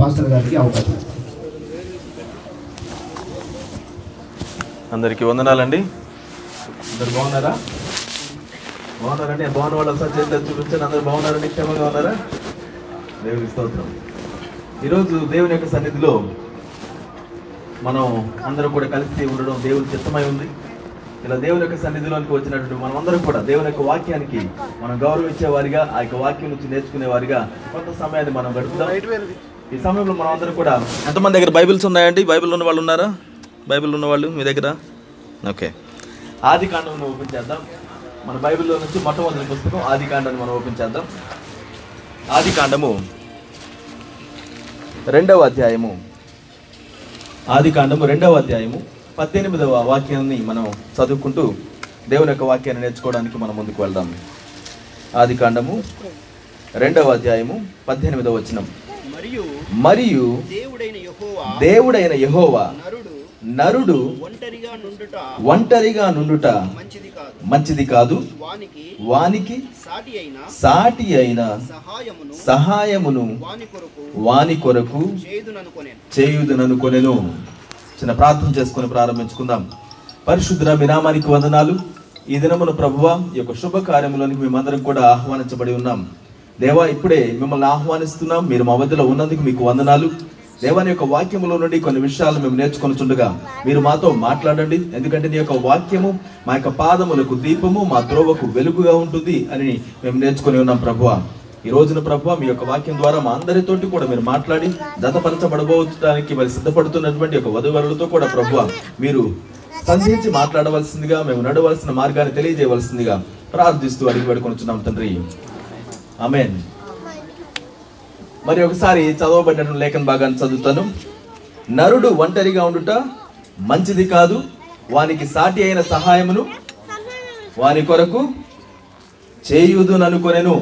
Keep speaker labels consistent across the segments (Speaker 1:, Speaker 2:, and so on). Speaker 1: pastor గారికి అవకాశం అందరికీ వందనాలండి అందరు బాగున్నారా బాగున్నారండి బాగున్న వాళ్ళు ఒకసారి చేతులు చూపించండి అందరు బాగున్నారండి క్షేమంగా ఉన్నారా దేవుని స్తోత్రం ఈరోజు దేవుని యొక్క సన్నిధిలో మనం అందరం కూడా కలిసి ఉండడం దేవుని చిత్తమై ఉంది ఇలా దేవుని యొక్క సన్నిధిలోనికి వచ్చినటువంటి మనం అందరం కూడా దేవుని యొక్క వాక్యానికి మనం గౌరవించే వారిగా ఆ యొక్క వాక్యం నుంచి నేర్చుకునే వారిగా కొంత సమయాన్ని మనం గడుపుతాం ఈ సమయంలో మనం అందరూ కూడా ఎంతమంది దగ్గర బైబిల్స్ ఉన్నాయండి బైబిల్ ఉన్న వాళ్ళు ఉన్నారా బైబిల్ ఉన్న వాళ్ళు మీ దగ్గర ఓకే ఆది కాండం ఓపెన్ చేద్దాం మన బైబిల్లో నుంచి మొట్టమొదటి పుస్తకం ఆది కాండాన్ని మనం ఓపెన్ చేద్దాం ఆది కాండము రెండవ అధ్యాయము ఆది కాండము రెండవ అధ్యాయము పద్దెనిమిదవ వాక్యాన్ని మనం చదువుకుంటూ దేవుని యొక్క వాక్యాన్ని నేర్చుకోవడానికి మనం ముందుకు వెళ్దాం ఆది కాండము రెండవ అధ్యాయము పద్దెనిమిదవ వచనం మరియు దేవుడైన యహోవా నరుడు ఒంటరిగా నుండుట మంచిది కాదు వానికి సాటి అయిన సహాయమును వాని కొరకు చేయుదననుకొనెను చిన్న ప్రార్థన చేసుకుని ప్రారంభించుకుందాం పరిశుద్ధ వినామానికి వందనాలు ఈ దినమున ప్రభువ ఈ యొక్క శుభకార్యంలోనికి మేమందరం కూడా ఆహ్వానించబడి ఉన్నాం దేవా ఇప్పుడే మిమ్మల్ని ఆహ్వానిస్తున్నాం మీరు మా మధ్యలో ఉన్నందుకు మీకు వందనాలు దేవాని యొక్క వాక్యంలో నుండి కొన్ని విషయాలు మేము చుండగా మీరు మాతో మాట్లాడండి ఎందుకంటే నీ యొక్క వాక్యము మా యొక్క పాదములకు దీపము మా ద్రోవకు వెలుగుగా ఉంటుంది అని మేము నేర్చుకుని ఉన్నాం ప్రభువ ఈ రోజున ప్రభు మీ యొక్క వాక్యం ద్వారా మా అందరితోటి కూడా మీరు మాట్లాడి జతపరచబడబోవడానికి మరి సిద్ధపడుతున్నటువంటి యొక్క వధువరులతో కూడా ప్రభు మీరు సంధించి మాట్లాడవలసిందిగా మేము నడవలసిన మార్గాన్ని తెలియజేయవలసిందిగా ప్రార్థిస్తూ అడిగి పెడుకొనిచున్నాం తండ్రి ఆమెన్ మరి ఒకసారి చదవబడ్డను లేఖన భాగాన్ని చదువుతాను నరుడు ఒంటరిగా ఉండుట మంచిది కాదు వానికి సాటి అయిన సహాయమును వాని కొరకు అనుకునేను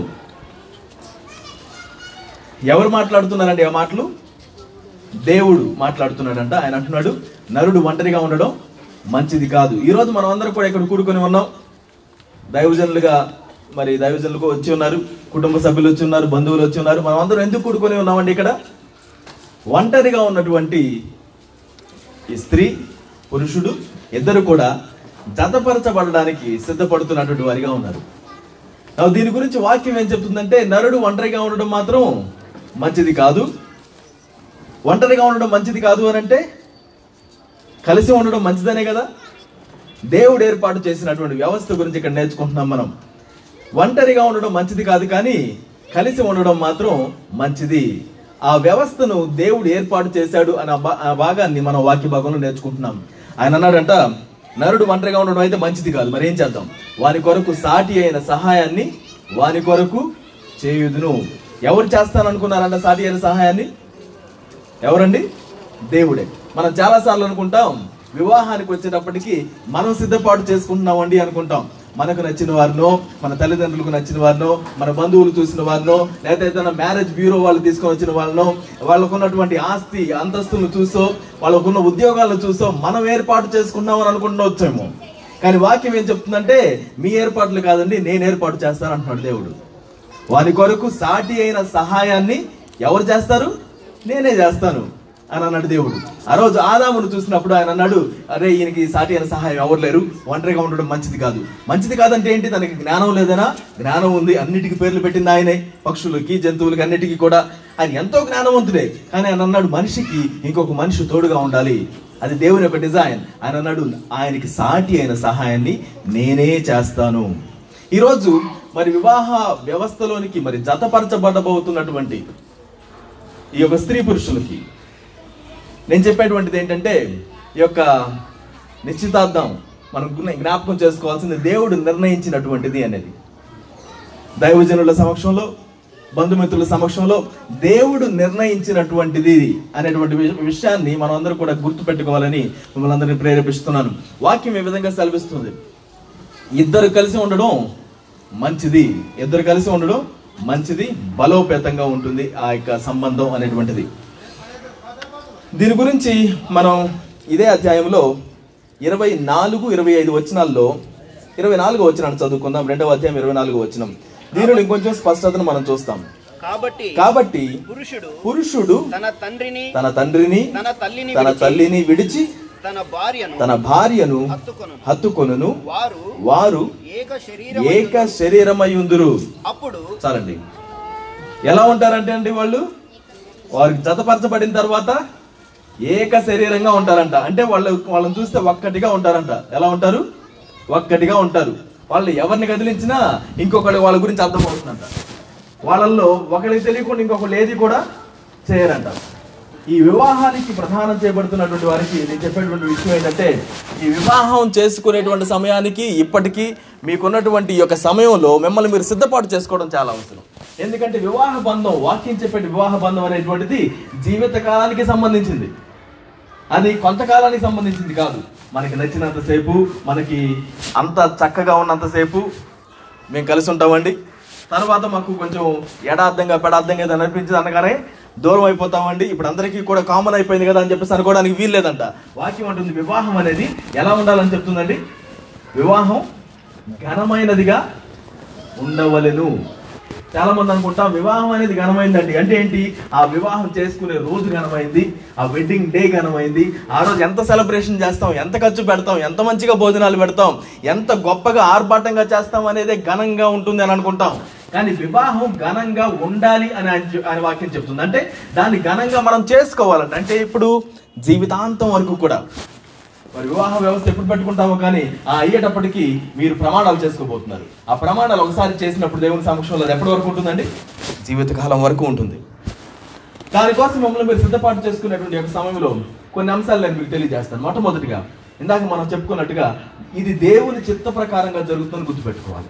Speaker 1: ఎవరు మాట్లాడుతున్నారండి ఆ మాటలు దేవుడు మాట్లాడుతున్నాడంట ఆయన అంటున్నాడు నరుడు ఒంటరిగా ఉండడం మంచిది కాదు ఈరోజు మనం అందరం కూడా ఇక్కడ కూడుకొని ఉన్నాం దైవజనులుగా మరి దైవజనులకు వచ్చి ఉన్నారు కుటుంబ సభ్యులు వచ్చి ఉన్నారు బంధువులు వచ్చి ఉన్నారు మనం అందరం ఎందుకు కూడుకొని ఉన్నామండి ఇక్కడ ఒంటరిగా ఉన్నటువంటి ఈ స్త్రీ పురుషుడు ఇద్దరు కూడా జతపరచబడడానికి సిద్ధపడుతున్నటువంటి వారిగా ఉన్నారు దీని గురించి వాక్యం ఏం చెప్తుందంటే నరుడు ఒంటరిగా ఉండడం మాత్రం మంచిది కాదు ఒంటరిగా ఉండడం మంచిది కాదు అని అంటే కలిసి ఉండడం మంచిదనే కదా దేవుడు ఏర్పాటు చేసినటువంటి వ్యవస్థ గురించి ఇక్కడ నేర్చుకుంటున్నాం మనం ఒంటరిగా ఉండడం మంచిది కాదు కానీ కలిసి ఉండడం మాత్రం మంచిది ఆ వ్యవస్థను దేవుడు ఏర్పాటు చేశాడు అనే భాగాన్ని మనం వాక్య భాగంలో నేర్చుకుంటున్నాం ఆయన అన్నాడంట నరుడు ఒంటరిగా ఉండడం అయితే మంచిది కాదు మరి ఏం చేద్దాం వాని కొరకు సాటి అయిన సహాయాన్ని వాని కొరకు చేయుదును ఎవరు చేస్తాననుకున్నారంట సాటి అయిన సహాయాన్ని ఎవరండి దేవుడే మనం చాలాసార్లు అనుకుంటాం వివాహానికి వచ్చేటప్పటికి మనం సిద్ధపాటు చేసుకుంటున్నామండి అనుకుంటాం మనకు నచ్చిన వారినో మన తల్లిదండ్రులకు నచ్చిన వారినో మన బంధువులు చూసిన వారినో లేదా ఏదైనా మ్యారేజ్ బ్యూరో వాళ్ళు తీసుకొని వచ్చిన వాళ్ళనో వాళ్ళకున్నటువంటి ఆస్తి అంతస్తులను చూసో వాళ్ళకున్న ఉద్యోగాలను చూసో మనం ఏర్పాటు చేసుకున్నామని అనుకుంటుండొచ్చేమో కానీ వాక్యం ఏం చెప్తుందంటే మీ ఏర్పాట్లు కాదండి నేను ఏర్పాటు చేస్తాను అంటున్నాడు దేవుడు వారి కొరకు సాటి అయిన సహాయాన్ని ఎవరు చేస్తారు నేనే చేస్తాను అని అన్నాడు దేవుడు ఆ రోజు ఆదామును చూసినప్పుడు ఆయన అన్నాడు అరే ఈయనకి సాటి అయిన సహాయం ఎవరు ఒంటరిగా ఉండడం మంచిది కాదు మంచిది కాదంటే ఏంటి తనకి జ్ఞానం లేదనా జ్ఞానం ఉంది అన్నిటికి పేర్లు పెట్టింది ఆయనే పక్షులకి జంతువులకి అన్నిటికీ కూడా ఆయన ఎంతో జ్ఞానవంతుడే కానీ ఆయన అన్నాడు మనిషికి ఇంకొక మనిషి తోడుగా ఉండాలి అది దేవుని యొక్క డిజైన్ ఆయన అన్నాడు ఆయనకి సాటి అయిన సహాయాన్ని నేనే చేస్తాను ఈరోజు మరి వివాహ వ్యవస్థలోనికి మరి జతపరచబడబోతున్నటువంటి ఈ యొక్క స్త్రీ పురుషులకి నేను చెప్పేటువంటిది ఏంటంటే ఈ యొక్క నిశ్చితార్థం మనం జ్ఞాపకం చేసుకోవాల్సింది దేవుడు నిర్ణయించినటువంటిది అనేది దైవజనుల సమక్షంలో బంధుమిత్రుల సమక్షంలో దేవుడు నిర్ణయించినటువంటిది అనేటువంటి విషయాన్ని మనం అందరూ కూడా గుర్తుపెట్టుకోవాలని మిమ్మల్ని అందరినీ ప్రేరేపిస్తున్నాను వాక్యం ఏ విధంగా సెలవిస్తుంది ఇద్దరు కలిసి ఉండడం మంచిది ఇద్దరు కలిసి ఉండడం మంచిది బలోపేతంగా ఉంటుంది ఆ యొక్క సంబంధం అనేటువంటిది దీని గురించి మనం ఇదే అధ్యాయంలో ఇరవై నాలుగు ఇరవై ఐదు వచనాల్లో ఇరవై నాలుగు వచనాన్ని చదువుకుందాం రెండవ అధ్యాయం ఇరవై నాలుగు వచనం దీనిలో ఇంకొంచెం స్పష్టతను మనం చూస్తాం కాబట్టి కాబట్టి పురుషుడు పురుషుడు తన తండ్రిని తన తండ్రిని తన తల్లిని తన తల్లిని విడిచి తన భార్యను తన భార్యను హత్తుకొను వారు వారు ఏక శరీరమయ్యుందురు అప్పుడు చాలండి ఎలా ఉంటారంటే అండి వాళ్ళు వారికి జతపరచబడిన తర్వాత ఏక శరీరంగా ఉంటారంట అంటే వాళ్ళు వాళ్ళని చూస్తే ఒక్కటిగా ఉంటారంట ఎలా ఉంటారు ఒక్కటిగా ఉంటారు వాళ్ళు ఎవరిని కదిలించినా ఇంకొకటి వాళ్ళ గురించి అర్థమవుతుందంట వాళ్ళల్లో ఒకరికి తెలియకుండా ఇంకొకళ్ళు ఏది కూడా చేయరంట ఈ వివాహానికి ప్రధానం చేయబడుతున్నటువంటి వారికి నేను చెప్పేటువంటి విషయం ఏంటంటే ఈ వివాహం చేసుకునేటువంటి సమయానికి ఇప్పటికీ మీకున్నటువంటి ఈ యొక్క సమయంలో మిమ్మల్ని మీరు సిద్ధపాటు చేసుకోవడం చాలా అవసరం ఎందుకంటే వివాహ బంధం వాక్యం చెప్పే వివాహ బంధం అనేటువంటిది జీవితకాలానికి సంబంధించింది అది కొంతకాలానికి సంబంధించింది కాదు మనకి నచ్చినంతసేపు మనకి అంత చక్కగా ఉన్నంతసేపు మేము కలిసి ఉంటామండి తర్వాత మాకు కొంచెం ఎడార్థంగా పెడార్థంగా ఏదో అనిపించింది అనగానే దూరం అయిపోతామండి ఇప్పుడు అందరికీ కూడా కామన్ అయిపోయింది కదా అని చెప్పేసి అనుకోవడానికి వీల్లేదంట వాక్యం అంటుంది వివాహం అనేది ఎలా ఉండాలని చెప్తుందండి వివాహం ఘనమైనదిగా ఉండవలను చాలా మంది అనుకుంటాం వివాహం అనేది ఘనమైందండి అంటే ఏంటి ఆ వివాహం చేసుకునే రోజు ఘనమైంది ఆ వెడ్డింగ్ డే ఘనమైంది ఆ రోజు ఎంత సెలబ్రేషన్ చేస్తాం ఎంత ఖర్చు పెడతాం ఎంత మంచిగా భోజనాలు పెడతాం ఎంత గొప్పగా ఆర్భాటంగా చేస్తాం అనేది ఘనంగా ఉంటుంది అని అనుకుంటాం కానీ వివాహం ఘనంగా ఉండాలి అని అని వాక్యం చెప్తుంది అంటే దాన్ని ఘనంగా మనం చేసుకోవాలంటే అంటే ఇప్పుడు జీవితాంతం వరకు కూడా మరి వివాహ వ్యవస్థ ఎప్పుడు పెట్టుకుంటామో కానీ ఆ అయ్యేటప్పటికీ మీరు ప్రమాణాలు చేసుకోబోతున్నారు ఆ ప్రమాణాలు ఒకసారి చేసినప్పుడు దేవుని సమక్షంలో అది ఎప్పటి వరకు ఉంటుందండి జీవితకాలం వరకు ఉంటుంది దానికోసం మమ్మల్ని మీరు సిద్ధపాటు చేసుకునేటువంటి యొక్క సమయంలో కొన్ని అంశాలు నేను మీకు తెలియజేస్తాను మొట్టమొదటిగా ఇందాక మనం చెప్పుకున్నట్టుగా ఇది దేవుని చిత్త ప్రకారంగా జరుగుతుందని గుర్తుపెట్టుకోవాలి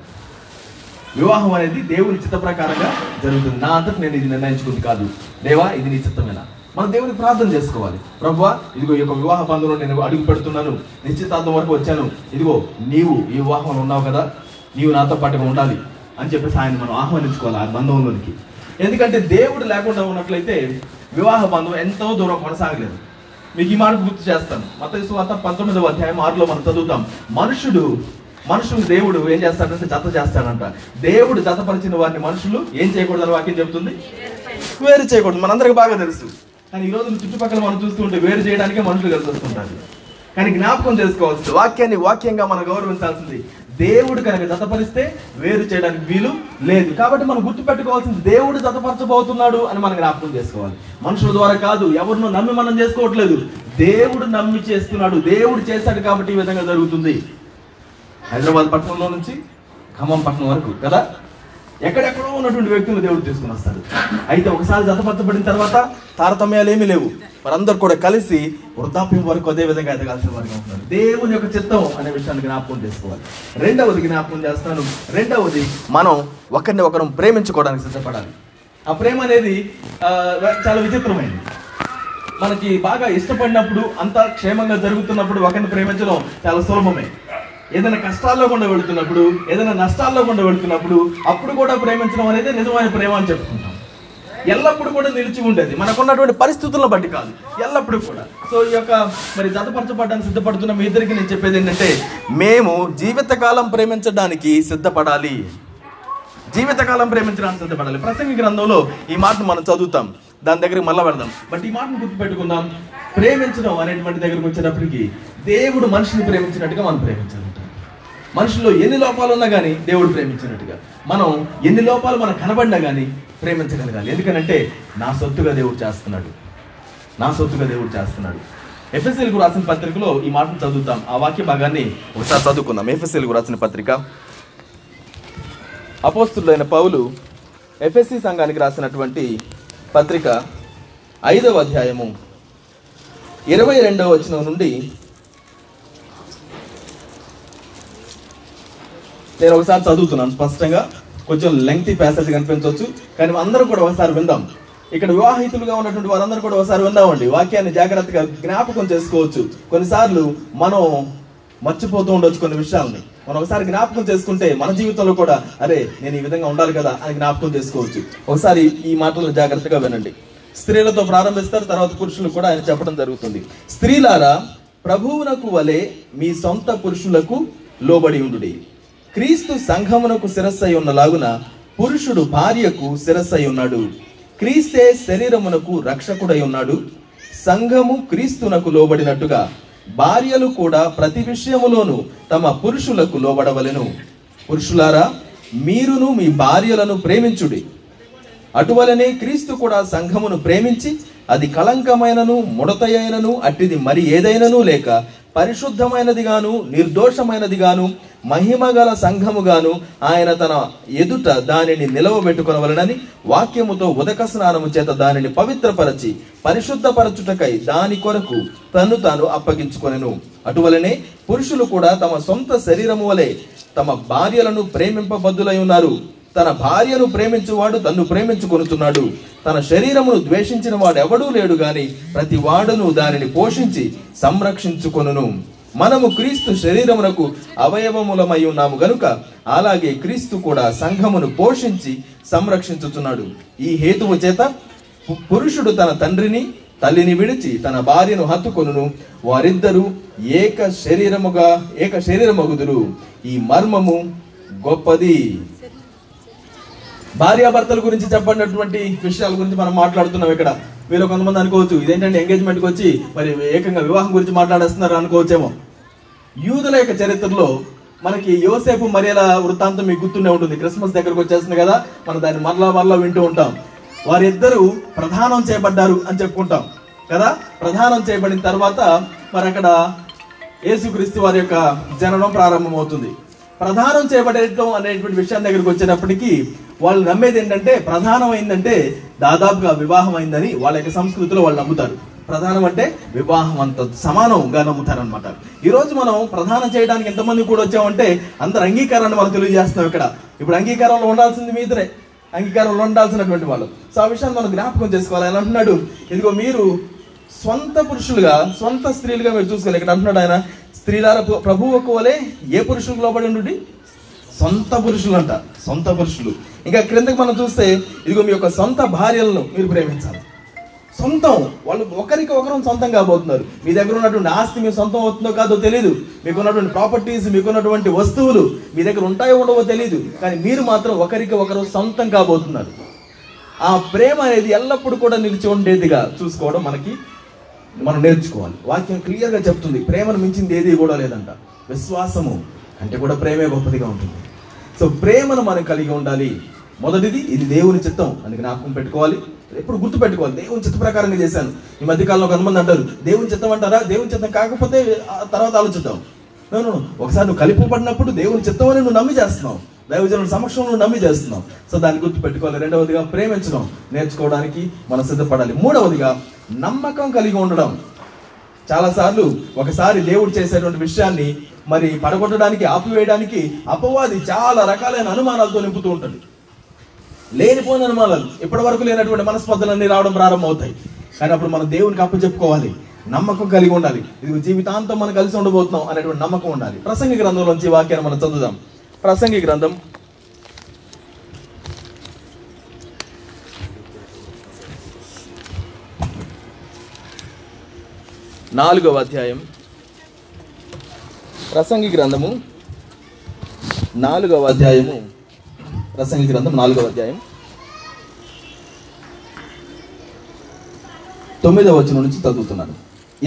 Speaker 1: వివాహం అనేది దేవుని చిత్త ప్రకారంగా జరుగుతుంది నా అంతటి నేను ఇది నిర్ణయించుకుంది కాదు దేవా ఇది నీ చిత్తమేనా మన దేవుని ప్రార్థన చేసుకోవాలి ప్రభు ఇదిగో ఈ యొక్క వివాహ పనులు నేను అడుగు పెడుతున్నాను నిశ్చితార్థం వరకు వచ్చాను ఇదిగో నీవు ఈ వివాహంలో ఉన్నావు కదా నీవు నాతో పాటు ఉండాలి అని చెప్పేసి ఆయన మనం ఆహ్వానించుకోవాలి ఆ బంధంలోనికి ఎందుకంటే దేవుడు లేకుండా ఉన్నట్లయితే వివాహ బంధం ఎంతో దూరం కొనసాగలేదు మీకు ఈ మాట గుర్తు చేస్తాను మత విశ్వాత పంతొమ్మిదవ అధ్యాయం ఆరులో మనం చదువుతాం మనుషుడు మనుషులు దేవుడు ఏం చేస్తాడంటే జత చేస్తాడంట దేవుడు జతపరిచిన వారిని మనుషులు ఏం చేయకూడదని వాక్యం చెబుతుంది వేరు చేయకూడదు మనందరికి బాగా తెలుసు కానీ ఈ రోజు చుట్టుపక్కల మనం చూస్తుంటే వేరు చేయడానికే మనుషులు కలిసి వస్తుంటారు కానీ జ్ఞాపకం చేసుకోవాల్సింది వాక్యాన్ని వాక్యంగా మనం గౌరవించాల్సింది దేవుడు కనుక జతపరిస్తే వేరు చేయడానికి వీలు లేదు కాబట్టి మనం గుర్తుపెట్టుకోవాల్సింది దేవుడు జతపరచబోతున్నాడు అని మనం జ్ఞాపకం చేసుకోవాలి మనుషుల ద్వారా కాదు ఎవరినో నమ్మి మనం చేసుకోవట్లేదు దేవుడు నమ్మి చేస్తున్నాడు దేవుడు చేశాడు కాబట్టి ఈ విధంగా జరుగుతుంది హైదరాబాద్ పట్టణంలో నుంచి ఖమ్మం పట్టణం వరకు కదా ఎక్కడెక్కడో ఉన్నటువంటి వ్యక్తులు దేవుడు తీసుకుని వస్తాడు అయితే ఒకసారి జతపత్రపడిన తర్వాత తారతమ్యాలు ఏమీ లేవు వారందరూ కూడా కలిసి వృద్ధాప్యం వరకు అదే విధంగా ఎదగాల్సిన వారికి ఉంటున్నారు దేవుని యొక్క చిత్తం అనే విషయాన్ని జ్ఞాపకం చేసుకోవాలి రెండవది జ్ఞాపకం చేస్తాను రెండవది మనం ఒకరిని ఒకరు ప్రేమించుకోవడానికి సిద్ధపడాలి ఆ ప్రేమ అనేది చాలా విచిత్రమైనది మనకి బాగా ఇష్టపడినప్పుడు అంతా క్షేమంగా జరుగుతున్నప్పుడు ఒకరిని ప్రేమించడం చాలా సులభమే ఏదైనా కష్టాల్లో కూడా వెళుతున్నప్పుడు ఏదైనా నష్టాల్లో కూడా వెళుతున్నప్పుడు అప్పుడు కూడా ప్రేమించడం అనేది నిజమైన ప్రేమ అని చెప్పుకుంటాం ఎల్లప్పుడు కూడా నిలిచి ఉండేది మనకున్నటువంటి పరిస్థితులను బట్టి కాదు ఎల్లప్పుడు కూడా సో ఈ యొక్క మరి జతపరచబడడానికి సిద్ధపడుతున్న మీ ఇద్దరికి నేను చెప్పేది ఏంటంటే మేము జీవితకాలం ప్రేమించడానికి సిద్ధపడాలి జీవితకాలం ప్రేమించడానికి సిద్ధపడాలి ప్రసంగి గ్రంథంలో ఈ మాటను మనం చదువుతాం దాని దగ్గరికి మళ్ళీ వెళ్దాం బట్ ఈ మాటను గుర్తుపెట్టుకుందాం ప్రేమించడం అనేటువంటి దగ్గరకు వచ్చేటప్పటికి దేవుడు మనిషిని ప్రేమించినట్టుగా మనం ప్రేమించాలంట మనుషుల్లో ఎన్ని లోపాలు ఉన్నా కానీ దేవుడు ప్రేమించినట్టుగా మనం ఎన్ని లోపాలు మనకు కనబడినా కానీ ప్రేమించగలగాలి ఎందుకనంటే నా సొత్తుగా దేవుడు చేస్తున్నాడు నా సొత్తుగా దేవుడు చేస్తున్నాడు ఎఫ్ఎస్ఎల్కు రాసిన పత్రికలో ఈ మాటను చదువుతాం ఆ వాక్య భాగాన్ని ఒకసారి చదువుకుందాం ఎఫ్ఎస్ఎల్కు రాసిన పత్రిక అపోస్తుడైన పౌలు ఎఫ్ఎస్సి సంఘానికి రాసినటువంటి పత్రిక ఐదవ అధ్యాయము ఇరవై రెండవ వచనం నుండి నేను ఒకసారి చదువుతున్నాను స్పష్టంగా కొంచెం లెంగ్తి ప్యాసేజ్ కనిపించవచ్చు కానీ అందరూ కూడా ఒకసారి విందాం ఇక్కడ వివాహితులుగా ఉన్నటువంటి వారందరూ కూడా ఒకసారి విందామండి వాక్యాన్ని జాగ్రత్తగా జ్ఞాపకం చేసుకోవచ్చు కొన్నిసార్లు మనం మర్చిపోతూ ఉండొచ్చు కొన్ని విషయాలని మనం ఒకసారి జ్ఞాపకం చేసుకుంటే మన జీవితంలో కూడా అరే నేను ఈ విధంగా ఉండాలి కదా అని జ్ఞాపకం చేసుకోవచ్చు ఒకసారి ఈ మాటలను జాగ్రత్తగా వినండి స్త్రీలతో ప్రారంభిస్తారు తర్వాత పురుషులు కూడా ఆయన చెప్పడం జరుగుతుంది స్త్రీలారా ప్రభువునకు వలె మీ సొంత పురుషులకు లోబడి ఉండుడి క్రీస్తు సంఘమునకు శిరస్సై ఉన్న లాగున పురుషుడు భార్యకు శిరస్సై ఉన్నాడు క్రీస్తే శరీరమునకు రక్షకుడై ఉన్నాడు సంఘము క్రీస్తునకు లోబడినట్టుగా భార్యలు కూడా ప్రతి విషయములోను తమ పురుషులకు లోబడవలెను పురుషులారా మీరును మీ భార్యలను ప్రేమించుడి అటువలనే క్రీస్తు కూడా సంఘమును ప్రేమించి అది కళంకమైనను ముడతయైనను అట్టిది మరి ఏదైనను లేక పరిశుద్ధమైనదిగాను నిర్దోషమైనదిగాను మహిమగల సంఘముగాను ఆయన తన ఎదుట దానిని నిలవబెట్టుకొనవలనని వాక్యముతో ఉదక స్నానము చేత దానిని పవిత్రపరచి పరిశుద్ధపరచుటకై దాని కొరకు తను తాను అప్పగించుకొనెను అటువలనే పురుషులు కూడా తమ సొంత శరీరము వలె తమ భార్యలను ప్రేమింపబద్దులై ఉన్నారు తన భార్యను ప్రేమించువాడు తన్ను ప్రేమించుకొనుచున్నాడు తన శరీరమును ద్వేషించిన వాడెవడూ లేడు గాని ప్రతి వాడును దానిని పోషించి సంరక్షించుకొనును మనము క్రీస్తు శరీరమునకు అవయవములమై ఉన్నాము గనుక అలాగే క్రీస్తు కూడా సంఘమును పోషించి సంరక్షించుతున్నాడు ఈ హేతువు చేత పురుషుడు తన తండ్రిని తల్లిని విడిచి తన భార్యను హత్తుకొను వారిద్దరూ ఏక శరీరముగా ఏక శరీరమగుదురు ఈ మర్మము గొప్పది భార్యాభర్తల గురించి చెప్పబడినటువంటి విషయాల గురించి మనం మాట్లాడుతున్నాం ఇక్కడ మీరు కొంతమంది అనుకోవచ్చు ఇదేంటంటే ఎంగేజ్మెంట్కి వచ్చి మరి ఏకంగా వివాహం గురించి మాట్లాడేస్తున్నారు అనుకోవచ్చేమో యూదుల యొక్క చరిత్రలో మనకి యోసేపు మరియల వృత్తాంతం మీకు గుర్తుండే ఉంటుంది క్రిస్మస్ దగ్గరకు వచ్చేస్తుంది కదా మనం దాన్ని మరలా మరలా వింటూ ఉంటాం వారిద్దరూ ప్రధానం చేయబడ్డారు అని చెప్పుకుంటాం కదా ప్రధానం చేయబడిన తర్వాత మరి అక్కడ యేసుక్రీస్తు వారి యొక్క జననం ప్రారంభమవుతుంది ప్రధానం చేయబడటం అనేటువంటి విషయం దగ్గరికి వచ్చేటప్పటికి వాళ్ళు నమ్మేది ఏంటంటే ప్రధానం అయిందంటే దాదాపుగా వివాహం అయిందని వాళ్ళ యొక్క సంస్కృతిలో వాళ్ళు నమ్ముతారు ప్రధానం అంటే వివాహం అంత సమానంగా నమ్ముతారనమాట ఈరోజు మనం ప్రధానం చేయడానికి ఎంతమంది కూడా వచ్చామంటే అందరు అంగీకారాన్ని మనం తెలియజేస్తాం ఇక్కడ ఇప్పుడు అంగీకారంలో ఉండాల్సింది మీదరే అంగీకారంలో ఉండాల్సినటువంటి వాళ్ళు సో ఆ విషయాన్ని మనం జ్ఞాపకం చేసుకోవాలి ఆయన అంటున్నాడు ఇదిగో మీరు సొంత పురుషులుగా సొంత స్త్రీలుగా మీరు చూసుకోవాలి ఇక్కడ అంటున్నాడు ఆయన స్త్రీలార ప్రభు ఒక వలె ఏ పురుషులకు లోబడి ఉండు సొంత పురుషులు అంట సొంత పురుషులు ఇంకా క్రిందకి మనం చూస్తే ఇదిగో మీ యొక్క సొంత భార్యలను మీరు ప్రేమించాలి సొంతం వాళ్ళు ఒకరికి ఒకరు సొంతం కాబోతున్నారు మీ దగ్గర ఉన్నటువంటి ఆస్తి మీ సొంతం అవుతుందో కాదో తెలియదు మీకు ఉన్నటువంటి ప్రాపర్టీస్ మీకు ఉన్నటువంటి వస్తువులు మీ దగ్గర ఉంటాయో ఉండవో తెలియదు కానీ మీరు మాత్రం ఒకరికి ఒకరు సొంతం కాబోతున్నారు ఆ ప్రేమ అనేది ఎల్లప్పుడూ కూడా నిలిచి ఉండేదిగా చూసుకోవడం మనకి మనం నేర్చుకోవాలి వాక్యం క్లియర్గా చెప్తుంది ప్రేమను మించింది ఏది కూడా లేదంట విశ్వాసము అంటే కూడా ప్రేమే గొప్పదిగా ఉంటుంది సో ప్రేమను మనం కలిగి ఉండాలి మొదటిది ఇది దేవుని చిత్తం అని జ్ఞాపకం పెట్టుకోవాలి ఎప్పుడు గుర్తు పెట్టుకోవాలి దేవుని చిత్త ప్రకారంగా చేశాను ఈ మధ్యకాలంలో కొంతమంది అంటారు దేవుని చిత్తం అంటారా దేవుని చిత్తం కాకపోతే తర్వాత ఆలోచిద్దాం ఒకసారి నువ్వు కలిపబడినప్పుడు దేవుని చిత్తం అని నువ్వు నమ్మి చేస్తున్నావు దైవజనుల సమక్షంలో నమ్మి చేస్తున్నాం సో దాన్ని గుర్తు పెట్టుకోవాలి రెండవదిగా ప్రేమించడం నేర్చుకోవడానికి మనం సిద్ధపడాలి మూడవదిగా నమ్మకం కలిగి ఉండడం చాలాసార్లు ఒకసారి దేవుడు చేసేటువంటి విషయాన్ని మరి పడగొట్టడానికి ఆపివేయడానికి అపవాది చాలా రకాలైన అనుమానాలతో నింపుతూ ఉంటాడు లేనిపోయిన అనుమానాలు ఇప్పటి వరకు లేనటువంటి మనస్పర్ధలన్నీ రావడం ప్రారంభమవుతాయి కానీ అప్పుడు మనం దేవునికి అప్పచెప్పుకోవాలి నమ్మకం కలిగి ఉండాలి ఇది జీవితాంతం మనం కలిసి ఉండబోతున్నాం అనేటువంటి నమ్మకం ఉండాలి ప్రసంగి గ్రంథంలోంచి వాక్యాన్ని మనం చదువుదాం ప్రసంగి గ్రంథం నాలుగవ అధ్యాయం ప్రసంగి గ్రంథము నాలుగవ అధ్యాయము ప్రసంగి గ్రంథం నాలుగవ అధ్యాయం తొమ్మిదవ వచ్చిన నుంచి చదువుతున్నాను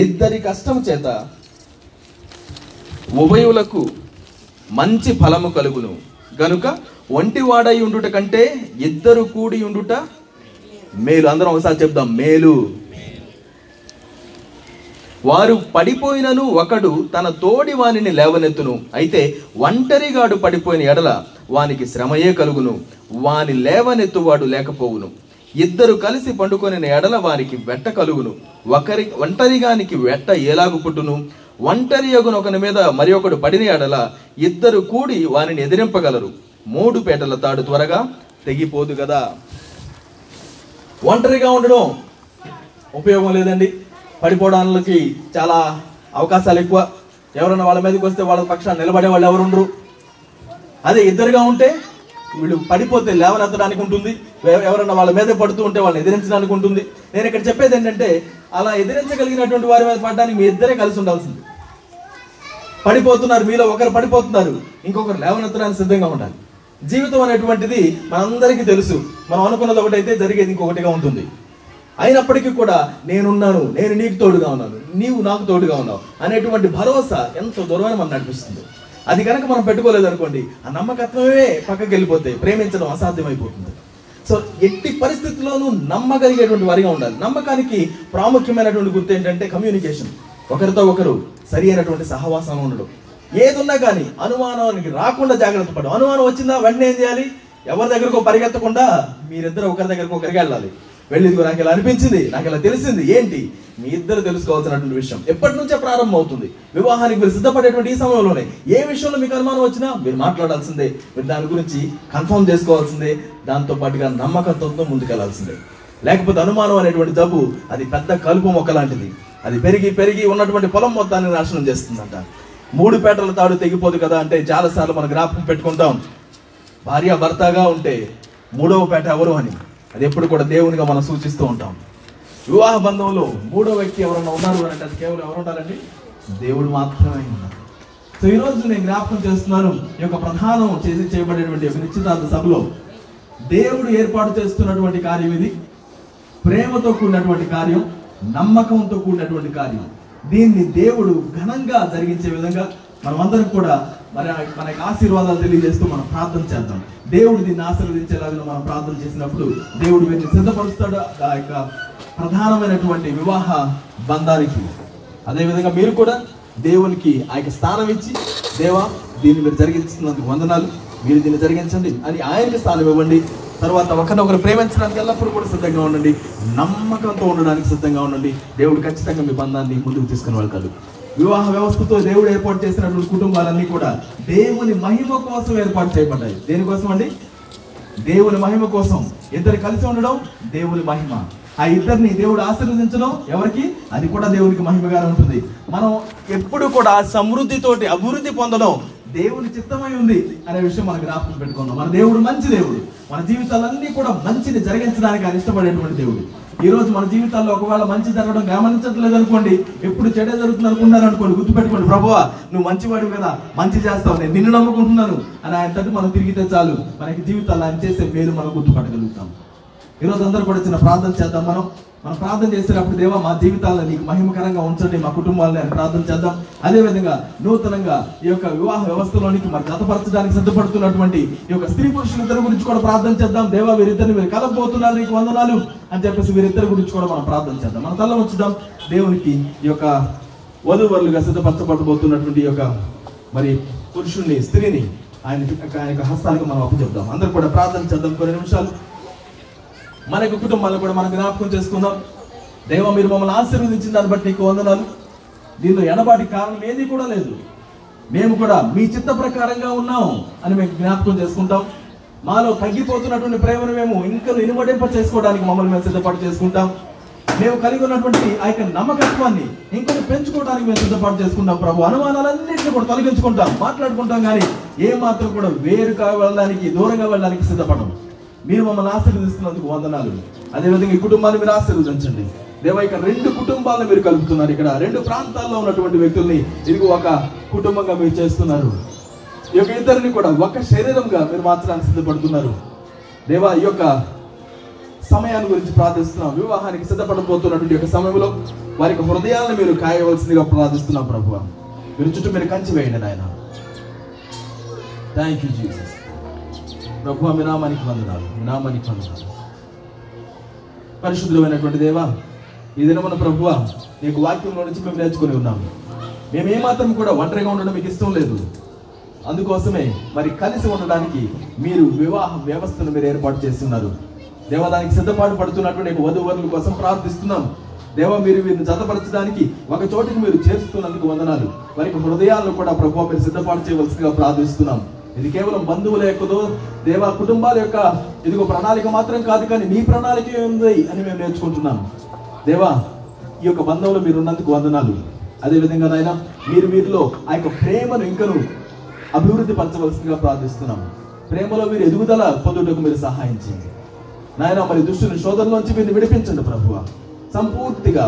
Speaker 1: ఇద్దరి కష్టం చేత ఉభయులకు మంచి ఫలము కలుగును గనుక ఒంటివాడై ఉండుట కంటే ఇద్దరు కూడి ఉండుట మేలు అందరం ఒకసారి చెప్దాం మేలు వారు పడిపోయినను ఒకడు తన తోడి వానిని లేవనెత్తును అయితే ఒంటరిగాడు పడిపోయిన ఎడల వానికి శ్రమయే కలుగును వాని లేవనెత్తువాడు లేకపోవును ఇద్దరు కలిసి పండుకొనిన ఎడల వారికి వెట్ట కలుగును ఒకరి ఒంటరిగానికి వెట్ట ఏలాగు పుట్టును ఒంటరి యొగును ఒకని మీద మరి ఒకడు పడిన ఎడల ఇద్దరు కూడి వారిని ఎదిరింపగలరు మూడు పేటల తాడు త్వరగా తెగిపోదు కదా ఒంటరిగా ఉండడం ఉపయోగం లేదండి పడిపోవడానికి చాలా అవకాశాలు ఎక్కువ ఎవరైనా వాళ్ళ మీదకి వస్తే వాళ్ళ పక్షాన్ని నిలబడే వాళ్ళు ఎవరుండరు అదే ఇద్దరుగా ఉంటే వీళ్ళు పడిపోతే లేవనెత్తడానికి ఉంటుంది ఎవరన్నా వాళ్ళ మీద పడుతూ ఉంటే వాళ్ళని ఎదిరించడానికి ఉంటుంది నేను ఇక్కడ చెప్పేది ఏంటంటే అలా ఎదిరించగలిగినటువంటి వారి మీద పడడానికి మీ ఇద్దరే కలిసి ఉండాల్సింది పడిపోతున్నారు మీలో ఒకరు పడిపోతున్నారు ఇంకొకరు లేవనెత్తడానికి సిద్ధంగా ఉండాలి జీవితం అనేటువంటిది మనందరికీ తెలుసు మనం అనుకున్నది ఒకటైతే జరిగేది ఇంకొకటిగా ఉంటుంది అయినప్పటికీ కూడా నేనున్నాను నేను నీకు తోడుగా ఉన్నాను నీవు నాకు తోడుగా ఉన్నావు అనేటువంటి భరోసా ఎంత దూరమైన మనం నడిపిస్తుంది అది కనుక మనం పెట్టుకోలేదు అనుకోండి ఆ నమ్మకత్వమే పక్కకి వెళ్ళిపోతే ప్రేమించడం అసాధ్యమైపోతుంది సో ఎట్టి పరిస్థితుల్లోనూ నమ్మగలిగేటువంటి వారిగా ఉండాలి నమ్మకానికి ప్రాముఖ్యమైనటువంటి గుర్తు ఏంటంటే కమ్యూనికేషన్ ఒకరితో ఒకరు సరి అయినటువంటి సహవాసం ఉండడం ఏదున్నా కానీ అనుమానానికి రాకుండా జాగ్రత్త పడడం అనుమానం వచ్చిందా వెంటనే ఏం చేయాలి ఎవరి దగ్గరకో పరిగెత్తకుండా మీరిద్దరు ఒకరి దగ్గరకు ఒకరికి వెళ్ళాలి వెళ్ళిందో నాకు ఇలా అనిపించింది నాకు ఇలా తెలిసింది ఏంటి మీ ఇద్దరు తెలుసుకోవాల్సినటువంటి విషయం ఎప్పటి నుంచే ప్రారంభం అవుతుంది వివాహానికి మీరు సిద్ధపడేటువంటి ఈ సమయంలోనే ఏ విషయంలో మీకు అనుమానం వచ్చినా మీరు మాట్లాడాల్సిందే మీరు దాని గురించి కన్ఫర్మ్ చేసుకోవాల్సిందే దాంతో పాటుగా నమ్మకంతో ముందుకెళ్లాల్సిందే లేకపోతే అనుమానం అనేటువంటి జబ్బు అది పెద్ద కలుపు మొక్క లాంటిది అది పెరిగి పెరిగి ఉన్నటువంటి పొలం మొత్తాన్ని నాశనం చేస్తుందంట మూడు పేటల తాడు తెగిపోదు కదా అంటే చాలాసార్లు మనం జ్ఞాపకం పెట్టుకుంటాం భార్య భర్తగా ఉంటే మూడవ పేట ఎవరు అని అది ఎప్పుడు కూడా దేవునిగా మనం సూచిస్తూ ఉంటాం వివాహ బంధంలో మూడో వ్యక్తి ఎవరన్నా ఉన్నారు అని అంటే అది కేవలం ఎవరు ఉండాలండి దేవుడు మాత్రమే ఉన్నారు సో ఈరోజు నేను జ్ఞాపకం చేస్తున్నాను ఈ యొక్క ప్రధానం చేసి చేయబడేటువంటి నిశ్చితార్థ సభలో దేవుడు ఏర్పాటు చేస్తున్నటువంటి కార్యం ఇది ప్రేమతో కూడినటువంటి కార్యం నమ్మకంతో కూడినటువంటి కార్యం దీన్ని దేవుడు ఘనంగా జరిగించే విధంగా మనమందరం కూడా మరి మనకి ఆశీర్వాదాలు తెలియజేస్తూ మనం ప్రార్థన చేద్దాం దేవుడు దీన్ని ఆశీర్వదించేలాగా మనం ప్రార్థన చేసినప్పుడు దేవుడు వీరిని సిద్ధపరుస్తాడు ఆ యొక్క ప్రధానమైనటువంటి వివాహ బంధానికి అదేవిధంగా మీరు కూడా దేవునికి ఆ యొక్క స్థానం ఇచ్చి దేవా దీన్ని మీరు జరిగించినందుకు వందనాలు మీరు దీన్ని జరిగించండి అని ఆయనకి స్థానం ఇవ్వండి తర్వాత ఒకరినొకరు ప్రేమించడానికి ఎల్లప్పుడూ కూడా సిద్ధంగా ఉండండి నమ్మకంతో ఉండడానికి సిద్ధంగా ఉండండి దేవుడు ఖచ్చితంగా మీ బంధాన్ని ముందుకు తీసుకుని వెళ్తాడు వివాహ వ్యవస్థతో దేవుడు ఏర్పాటు చేసినటువంటి కుటుంబాలన్నీ కూడా దేవుని మహిమ కోసం ఏర్పాటు చేయబడ్డాయి దేనికోసం అండి దేవుని మహిమ కోసం ఇద్దరు కలిసి ఉండడం దేవుని మహిమ ఆ ఇద్దరిని దేవుడు ఆశీర్వదించడం ఎవరికి అది కూడా దేవుడికి మహిమగా ఉంటుంది మనం ఎప్పుడు కూడా సమృద్ధితోటి అభివృద్ధి పొందడం దేవుని చిత్తమై ఉంది అనే విషయం మనకు జ్ఞాపకం పెట్టుకున్నాం మన దేవుడు మంచి దేవుడు మన జీవితాలన్నీ కూడా మంచిని జరిగించడానికి ఆయన ఇష్టపడేటువంటి దేవుడు ఈ రోజు మన జీవితాల్లో ఒకవేళ మంచి జరగడం గమనించట్లేదు అనుకోండి ఎప్పుడు చెడే జరుగుతుంది అనుకుంటున్నారు అనుకోండి గుర్తుపెట్టుకోండి ప్రభువా నువ్వు మంచివాడు కదా మంచి చేస్తావు నేను నిన్ను నమ్ముకుంటున్నాను అని ఆయన తట్టు మనం తిరిగితే చాలు మనకి జీవితాలు ఆయన చేసే పేరు మనం గుర్తుపట్టగలుగుతాం ఈరోజు అందరూ కూడా చిన్న ప్రార్థన చేద్దాం మనం మనం ప్రార్థన చేసేటప్పుడు దేవా మా జీవితాలను నీకు మహిమకరంగా ఉంచండి మా కుటుంబాలని అని ప్రార్థన చేద్దాం అదేవిధంగా నూతనంగా ఈ యొక్క వివాహ వ్యవస్థలోనికి మరి గతపరచడానికి సిద్ధపడుతున్నటువంటి ఈ యొక్క స్త్రీ పురుషులిద్దరి గురించి కూడా ప్రార్థన చేద్దాం దేవా వీరిద్దరిని మీరు కలపబోతున్నారు నీకు వందనాలు అని చెప్పేసి వీరిద్దరి గురించి కూడా మనం ప్రార్థన చేద్దాం మన తల్ల ఉంచుదాం దేవునికి ఈ యొక్క వధువరులుగా సిద్ధపరచబడబోతున్నటువంటి యొక్క మరి పురుషుణ్ణి స్త్రీని ఆయన ఆయన యొక్క హస్తానికి మనం అప్పు చెప్దాం అందరూ కూడా ప్రార్థన చేద్దాం కొన్ని నిమిషాలు మన యొక్క కుటుంబాలను కూడా మనం జ్ఞాపకం చేసుకుందాం దైవం మీరు మమ్మల్ని ఆశీర్వదించిన దాన్ని బట్టి నీకు వందనాలు దీనిలో ఎడబాటి కారణం ఏది కూడా లేదు మేము కూడా మీ చిత్త ప్రకారంగా ఉన్నాం అని మేము జ్ఞాపకం చేసుకుంటాం మాలో తగ్గిపోతున్నటువంటి ప్రేమను మేము ఇంకా ఇనుమడింప చేసుకోవడానికి మమ్మల్ని మేము సిద్ధపాటు చేసుకుంటాం మేము కలిగి ఉన్నటువంటి ఆ యొక్క నమ్మకత్వాన్ని ఇంకొన్ని పెంచుకోవడానికి మేము సిద్ధపాటు చేసుకుంటాం ప్రభు అనుమానాలన్నింటినీ కూడా తొలగించుకుంటాం మాట్లాడుకుంటాం కానీ ఏ మాత్రం కూడా వేరు కావడానికి దూరంగా వెళ్ళడానికి సిద్ధపడము మీరు మమ్మల్ని ఆశీర్వదిస్తున్నందుకు వందనాలు అదేవిధంగా ఈ కుటుంబాన్ని మీరు ఆశీర్వదించండి దేవా ఇక రెండు కుటుంబాలను మీరు కలుపుతున్నారు ఇక్కడ రెండు ప్రాంతాల్లో ఉన్నటువంటి వ్యక్తుల్ని ఇది ఒక కుటుంబంగా మీరు చేస్తున్నారు ఈ యొక్క ఇద్దరిని కూడా ఒక శరీరంగా మీరు మార్చడానికి సిద్ధపడుతున్నారు దేవా ఈ యొక్క సమయాన్ని గురించి ప్రార్థిస్తున్నాం వివాహానికి సిద్ధపడబోతున్నటువంటి యొక్క సమయంలో వారి యొక్క హృదయాలను మీరు కాయవలసిందిగా ప్రార్థిస్తున్నాం ప్రభు మీరు చుట్టూ మీరు కంచి వేయండి నాయన థ్యాంక్ యూ జీసస్ ప్రభు మినామానికి వందనాలు వినామానికి వందనాలు పరిశుద్ధమైనటువంటి దేవా ఈ దినమున ప్రభువ నీకు వాక్యంలో నుంచి మేము నేర్చుకుని ఉన్నాము మేము ఏమాత్రం కూడా ఒంటరిగా ఉండడం మీకు ఇష్టం లేదు అందుకోసమే మరి కలిసి ఉండడానికి మీరు వివాహ వ్యవస్థను మీరు ఏర్పాటు చేస్తున్నారు దేవాదానికి సిద్ధపాటు పడుతున్నటువంటి వధువరుల కోసం ప్రార్థిస్తున్నాం దేవ మీరు వీరిని జతపరచడానికి ఒక చోటికి మీరు చేస్తున్నందుకు వందనాలు వారికి హృదయాలను కూడా ప్రభు మీరు సిద్ధపాటు చేయవలసిందిగా ప్రార్థిస్తున్నాం ఇది కేవలం బంధువుల యొక్క దేవా కుటుంబాల యొక్క ఇదిగో ప్రణాళిక మాత్రం కాదు కానీ నీ ప్రణాళిక ఉంది అని మేము నేర్చుకుంటున్నాము దేవా ఈ యొక్క బంధువులు మీరు ఉన్నందుకు వందనాలు అదేవిధంగా నాయన మీరు వీరిలో ఆ యొక్క ప్రేమను ఇంకను అభివృద్ధి పరచవలసిందిగా ప్రార్థిస్తున్నాము ప్రేమలో మీరు ఎదుగుదల పొందుటకు మీరు సహాయం చేయండి నాయన మరి దుష్టుని శోధనలోంచి మీరు విడిపించండి ప్రభువా సంపూర్తిగా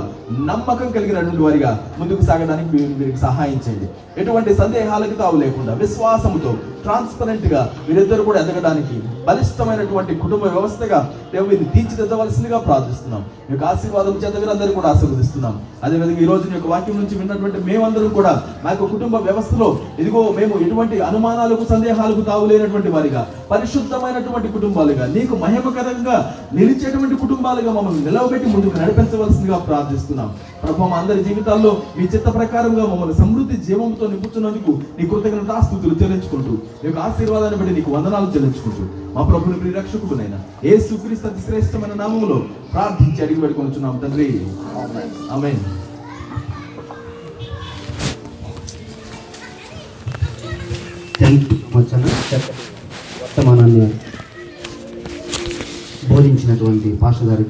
Speaker 1: నమ్మకం కలిగినటువంటి వారిగా ముందుకు సాగడానికి మీరు సహాయం చేయండి ఎటువంటి సందేహాలకు తావు లేకుండా విశ్వాసంతో ట్రాన్స్పరెంట్గా వీరిద్దరు కూడా ఎదగడానికి బలిష్టమైనటువంటి కుటుంబ వ్యవస్థగా మేము మీరు తీర్చిదిద్దవలసిందిగా ప్రార్థిస్తున్నాం మీ యొక్క ఆశీర్వాదం చేత మీరందరూ కూడా ఆశీర్వదిస్తున్నాం అదేవిధంగా ఈ రోజు యొక్క వాక్యం నుంచి విన్నటువంటి మేమందరం కూడా మా యొక్క కుటుంబ వ్యవస్థలో ఇదిగో మేము ఎటువంటి అనుమానాలకు సందేహాలకు తావులేనటువంటి వారిగా పరిశుద్ధమైనటువంటి కుటుంబాలుగా నీకు మహిమకరంగా నిలిచేటువంటి కుటుంబాలుగా మమ్మల్ని నిలవబెట్టి ముందుకు నడిపించవలసిందిగా ప్రార్థిస్తున్నాం ప్రభు మా అందరి జీవితాల్లో మీ చిత్త ప్రకారంగా మమ్మల్ని సమృద్ధి జీవంతో నింపుతున్నందుకు నీ కృతజ్ఞత ఆస్తుతులు చెల్లించుకుంటూ నీకు ఆశీర్వాదాన్ని బట్టి నీకు వందనాలు చెల్లించుకుంటూ మా ప్రభుని రక్షకుడు నైనా ఏ సుక్రీస్త శ్రేష్టమైన నామంలో ప్రార్థించి అడిగి వచ్చున్నాం తండ్రి ఆమె థ్యాంక్ యూ వర్తమానాన్ని బోధించినటువంటి పాష